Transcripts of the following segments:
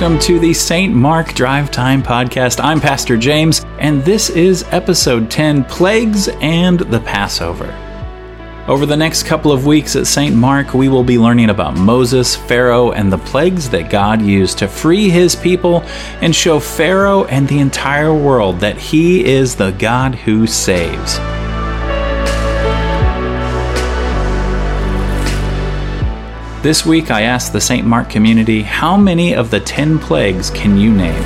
welcome to the St. Mark Drive Time Podcast. I'm Pastor James, and this is episode 10 Plagues and the Passover. Over the next couple of weeks at St. Mark, we will be learning about Moses, Pharaoh, and the plagues that God used to free his people and show Pharaoh and the entire world that he is the God who saves. This week, I asked the St. Mark community how many of the 10 plagues can you name?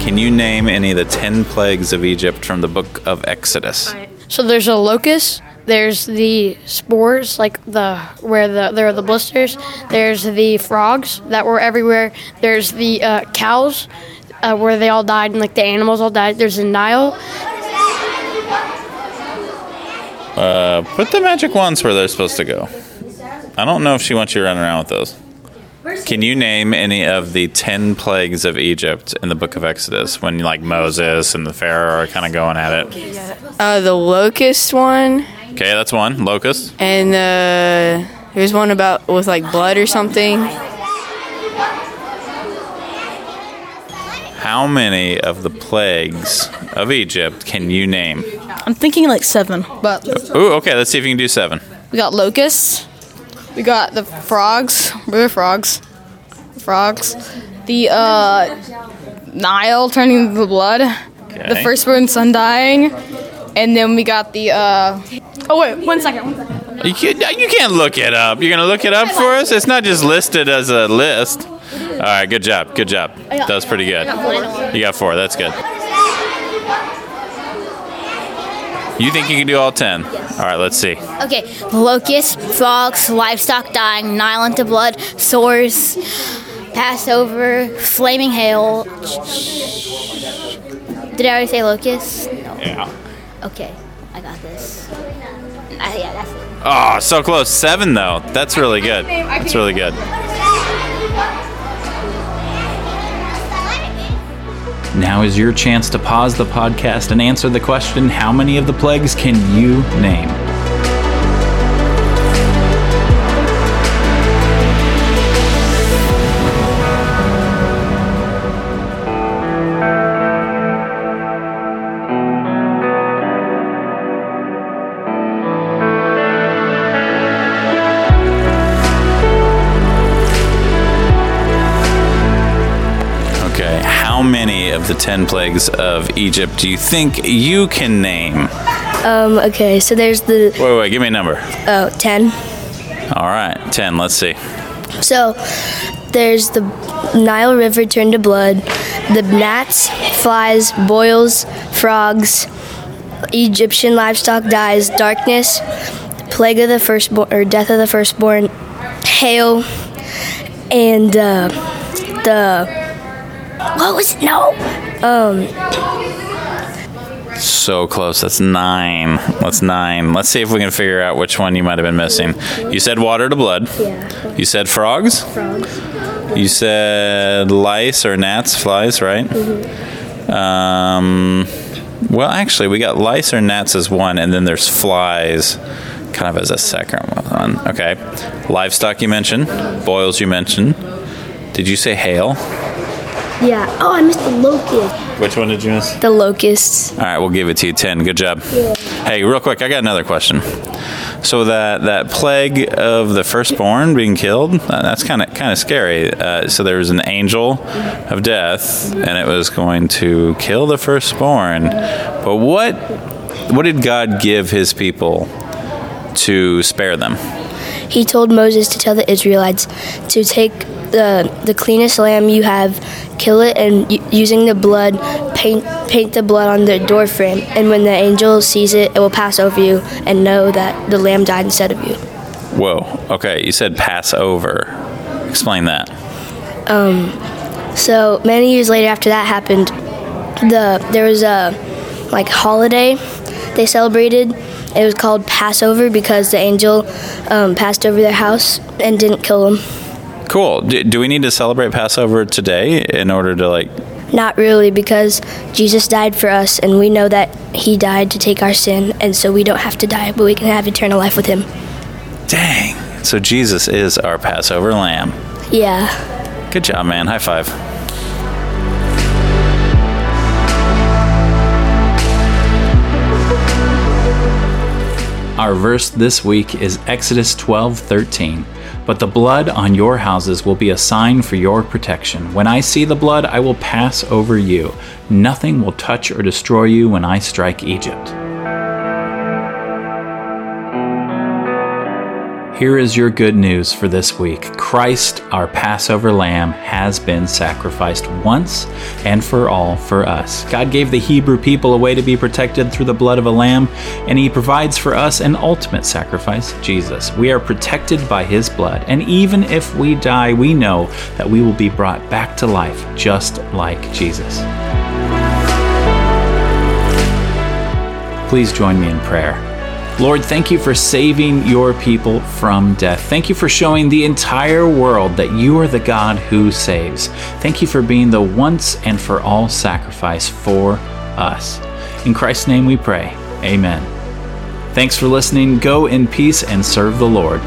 Can you name any of the 10 plagues of Egypt from the book of Exodus? So there's a locust. There's the spores, like the where the there are the blisters. There's the frogs that were everywhere. There's the uh, cows, uh, where they all died and like the animals all died. There's the Nile. Uh, put the magic wands where they're supposed to go. I don't know if she wants you running around with those. Can you name any of the 10 plagues of Egypt in the book of Exodus when like Moses and the Pharaoh are kind of going at it? Uh, the locust one, Okay, that's one. Locust. and uh, there's one about with like blood or something. How many of the plagues of Egypt can you name? I'm thinking like seven, but Ooh, okay, let's see if you can do seven. we got locusts, we got the frogs, river frogs, frogs, the uh, Nile turning to blood, the Okay. firstborn son dying, and then we got the. Uh, oh wait, one second, one second. You can't, you can't look it up. You're going to look it up for us? It's not just listed as a list. All right, good job. Good job. That was pretty good. You got four. That's good. You think you can do all 10? Yes. All right, let's see. Okay, locusts, frogs, livestock dying, Nile into blood, sores, Passover, flaming hail. Did I already say locusts? No. Yeah. Okay, I got this. Uh, yeah, that's it. Oh, so close. Seven, though. That's really good. That's really good. Now is your chance to pause the podcast and answer the question How many of the plagues can you name? How many of the 10 plagues of Egypt do you think you can name? Um. Okay. So there's the Wait, wait, give me a number. oh ten. All right, 10. Let's see. So there's the Nile River turned to blood, the gnats, flies, boils, frogs, Egyptian livestock dies, darkness, plague of the firstborn or death of the firstborn, hail, and uh, the what was? No. So close. That's nine. That's nine. Let's see if we can figure out which one you might have been missing. You said water to blood. Yeah. You said frogs. Frogs. You said lice or gnats, flies, right? Mhm. Um, well, actually, we got lice or gnats as one, and then there's flies kind of as a second one. Okay. Livestock you mentioned. Boils you mentioned. Did you say hail? Yeah. Oh, I missed the locust. Which one did you miss? The locusts. All right, we'll give it to you 10. Good job. Yeah. Hey, real quick, I got another question. So that that plague of the firstborn being killed, uh, that's kind of kind of scary. Uh, so there was an angel of death, and it was going to kill the firstborn. But what what did God give His people to spare them? He told Moses to tell the Israelites to take the the cleanest lamb you have, kill it, and y- using the blood, paint paint the blood on the door frame. And when the angel sees it, it will pass over you and know that the lamb died instead of you. Whoa. Okay, you said pass over. Explain that. Um, So many years later, after that happened, the there was a like holiday they celebrated. It was called Passover because the angel um, passed over their house and didn't kill them. Cool. Do, do we need to celebrate Passover today in order to like Not really, because Jesus died for us, and we know that He died to take our sin, and so we don't have to die, but we can have eternal life with Him. Dang. So Jesus is our Passover lamb. Yeah. Good job, man. High five. Our verse this week is Exodus 12:13. But the blood on your houses will be a sign for your protection. When I see the blood, I will pass over you. Nothing will touch or destroy you when I strike Egypt. Here is your good news for this week Christ, our Passover lamb, has been sacrificed once and for all for us. God gave the Hebrew people a way to be protected through the blood of a lamb, and He provides for us an ultimate sacrifice, Jesus. We are protected by His blood, and even if we die, we know that we will be brought back to life just like Jesus. Please join me in prayer. Lord, thank you for saving your people from death. Thank you for showing the entire world that you are the God who saves. Thank you for being the once and for all sacrifice for us. In Christ's name we pray. Amen. Thanks for listening. Go in peace and serve the Lord.